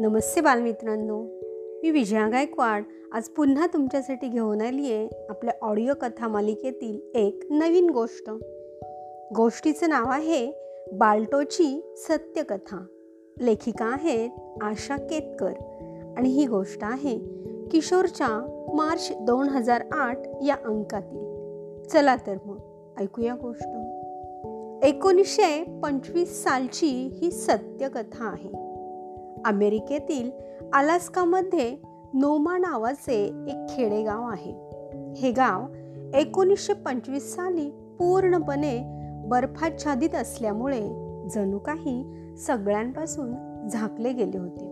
नमस्ते बालमित्रांनो मी विजया गायकवाड. आज पुन्हा तुमच्यासाठी घेऊन आली आहे आपल्या ऑडिओ कथा मालिकेतील एक नवीन गोष्ट. गोष्टीचं नाव आहे बाल्टोची सत्यकथा. लेखिका आहेत आशा केतकर. आणि ही गोष्ट आहे किशोरच्या मार्च दोन हजार आठ या अंकातील. चला तर मग ऐकूया गोष्ट. एकोणीसशे पंचवीस सालची ही सत्यकथा आहे. अमेरिकेतील अलास्कामध्ये नोमा नावाचे एक खेडेगाव आहे. हे गाव एकोणीसशे पंचवीस साली पूर्णपणे बर्फाच्छादित असल्यामुळे जणू काही सगळ्यांपासून झाकले गेले होते.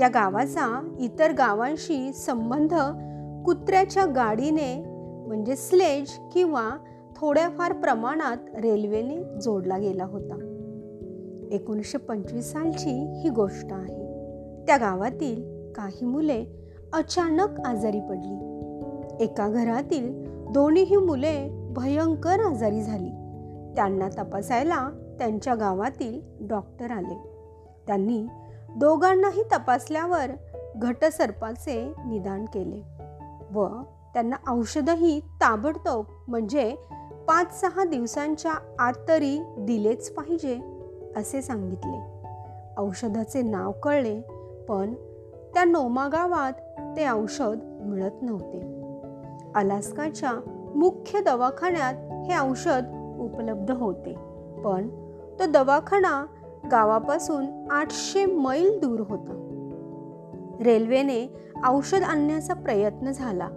या गावाचा इतर गावांशी संबंध कुत्र्याच्या गाडीने म्हणजे स्लेज किंवा थोड्याफार प्रमाणात रेल्वेने जोडला गेला होता. एकोणीसशे पंचवीस सालची ही गोष्ट आहे. त्या गावातील काही मुले अचानक आजारी पडली. एका घरातील दोन्हीही मुले भयंकर आजारी झाली. त्यांना तपासायला त्यांच्या गावातील डॉक्टर आले. त्यांनी दोघांनाही तपासल्यावर घटसर्पाचे निदान केले व त्यांना औषधही ताबडतोब म्हणजे पाच सहा दिवसांच्या आत तरी दिलेच पाहिजे असे सांगितले. औषधाचे नाव कळले पण त्या नोमा गावात ते औषध मिळत नव्हते. अलास्काच्या मुख्य दवाखान्यात हे औषध उपलब्ध होते पण तो दवाखाना गावापासून आठशे मैल दूर होता. रेल्वेने औषध आणण्याचा प्रयत्न झाला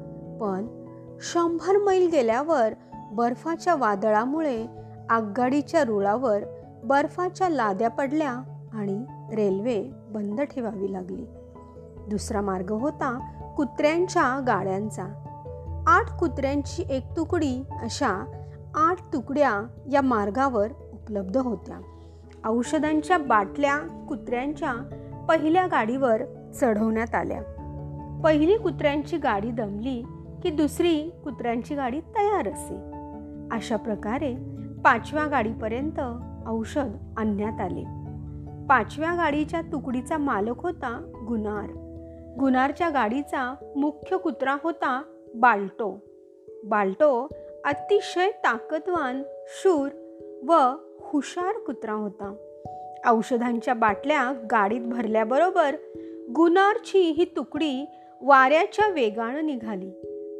पण शंभर मैल गेल्यावर बर्फाच्या वादळामुळे आगगाडीच्या रुळावर बर्फाच्या लाद्या पडल्या आणि रेल्वे बंद ठेवावी लागली. दुसरा मार्ग होता कुत्र्यांच्या गाड्यांचा. आठ कुत्र्यांची एक तुकडी अशा आठ तुकड्या या मार्गावर उपलब्ध होत्या. औषधांच्या बाटल्या कुत्र्यांच्या पहिल्या गाडीवर चढवण्यात आल्या. पहिली कुत्र्यांची गाडी दमली की दुसरी कुत्र्यांची गाडी तयार असे. अशा प्रकारे पाचव्या गाडीपर्यंत औषध आणण्यात आले. पाचव्या गाडीच्या तुकडीचा मालक होता गुनार गुनारच्या गाडीचा मुख्य कुत्रा होता बाल्टो. बाल्टो अतिशय ताकदवान शूर व हुशार कुत्रा होता. औषधांच्या बाटल्या गाडीत भरल्याबरोबर गुनारची ही तुकडी वाऱ्याच्या वेगानं निघाली.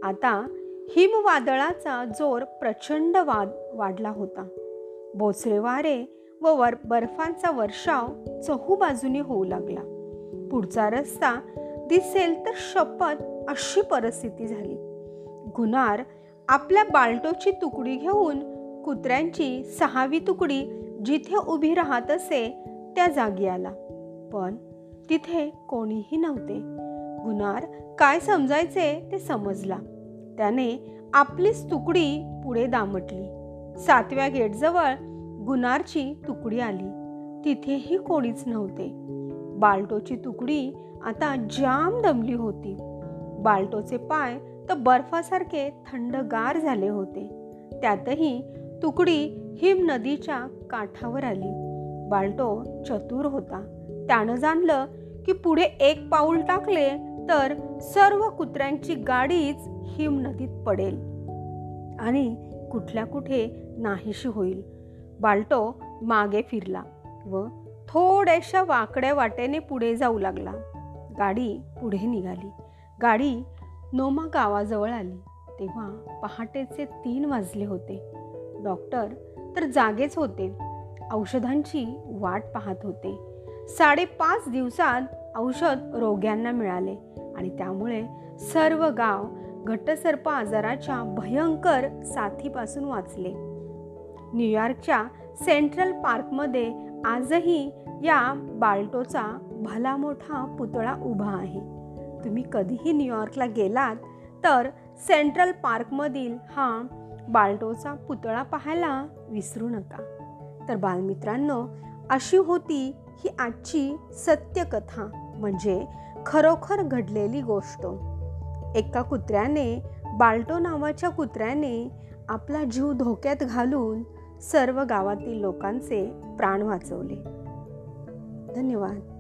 आता हिमवादळाचा जोर प्रचंड वाद वाढला होता. बोचरे वारे व वर बर्फांचा वर्षाव चहूबाजूने होऊ लागला. पुढचा रस्ता दिसेल तर शपथ अशी परिस्थिती झाली. गुनार आपल्या बाल्टोची तुकडी घेऊन कुत्र्यांची सहावी तुकडी जिथे उभी राहत असे त्या जागी आला. पण तिथे कोणीही नव्हते. गुनार काय समजायचे ते समजला. त्याने आपलीच तुकडी पुढे दामटली. सातव्या गेटजवळ गुनारची तुकडी आली. तिथेही कोणीच नव्हते. बाल्टोची तुकडी आता जाम दमली होती. बाल्टोचे पाय तर बर्फासारखे थंडगार झाले होते. त्यातही तुकडी हिम नदीच्या काठावर आली. बाल्टो चतुर होता. त्यानं जाणलं की पुढे एक पाऊल टाकले तर सर्व कुत्र्यांची गाडीच हिम नदीत पडेल. आणि कुठल्या कुठे नाहीशी होईल. बाल्टो मागे फिरला व थोड्याशा वाकड्या वाटेने पुढे जाऊ लागला. गाडी पुढे निघाली. गाडी नोमा गावाजवळ आली. तेव्हा पहाटेचे तीन वाजले होते. डॉक्टर तर जागेच होते. औषधांची वाट पाहत होते. साडेपाच दिवसात औषध रोग्यांना मिळाले आणि त्यामुळे सर्व गाव घटसर्प आजाराच्या भयंकर साथीपासून वाचले. न्यूयॉर्कच्या सेंट्रल पार्कमध्ये आजही या बाल्टोचा भला मोठा पुतळा उभा आहे. तुम्ही कधीही न्यूयॉर्कला गेलात तर सेंट्रल पार्कमधील हा बाल्टोचा पुतळा पाहायला विसरू नका. तर बालमित्रांनो अशी होती ही आजची सत्यकथा. म्हणजे खरोखर घडलेली गोष्ट. एका कुत्र्याने बाल्टो नावाच्या कुत्र्याने आपला जीव धोक्यात घालून सर्व गावातील लोकांचे प्राण वाचवले. धन्यवाद.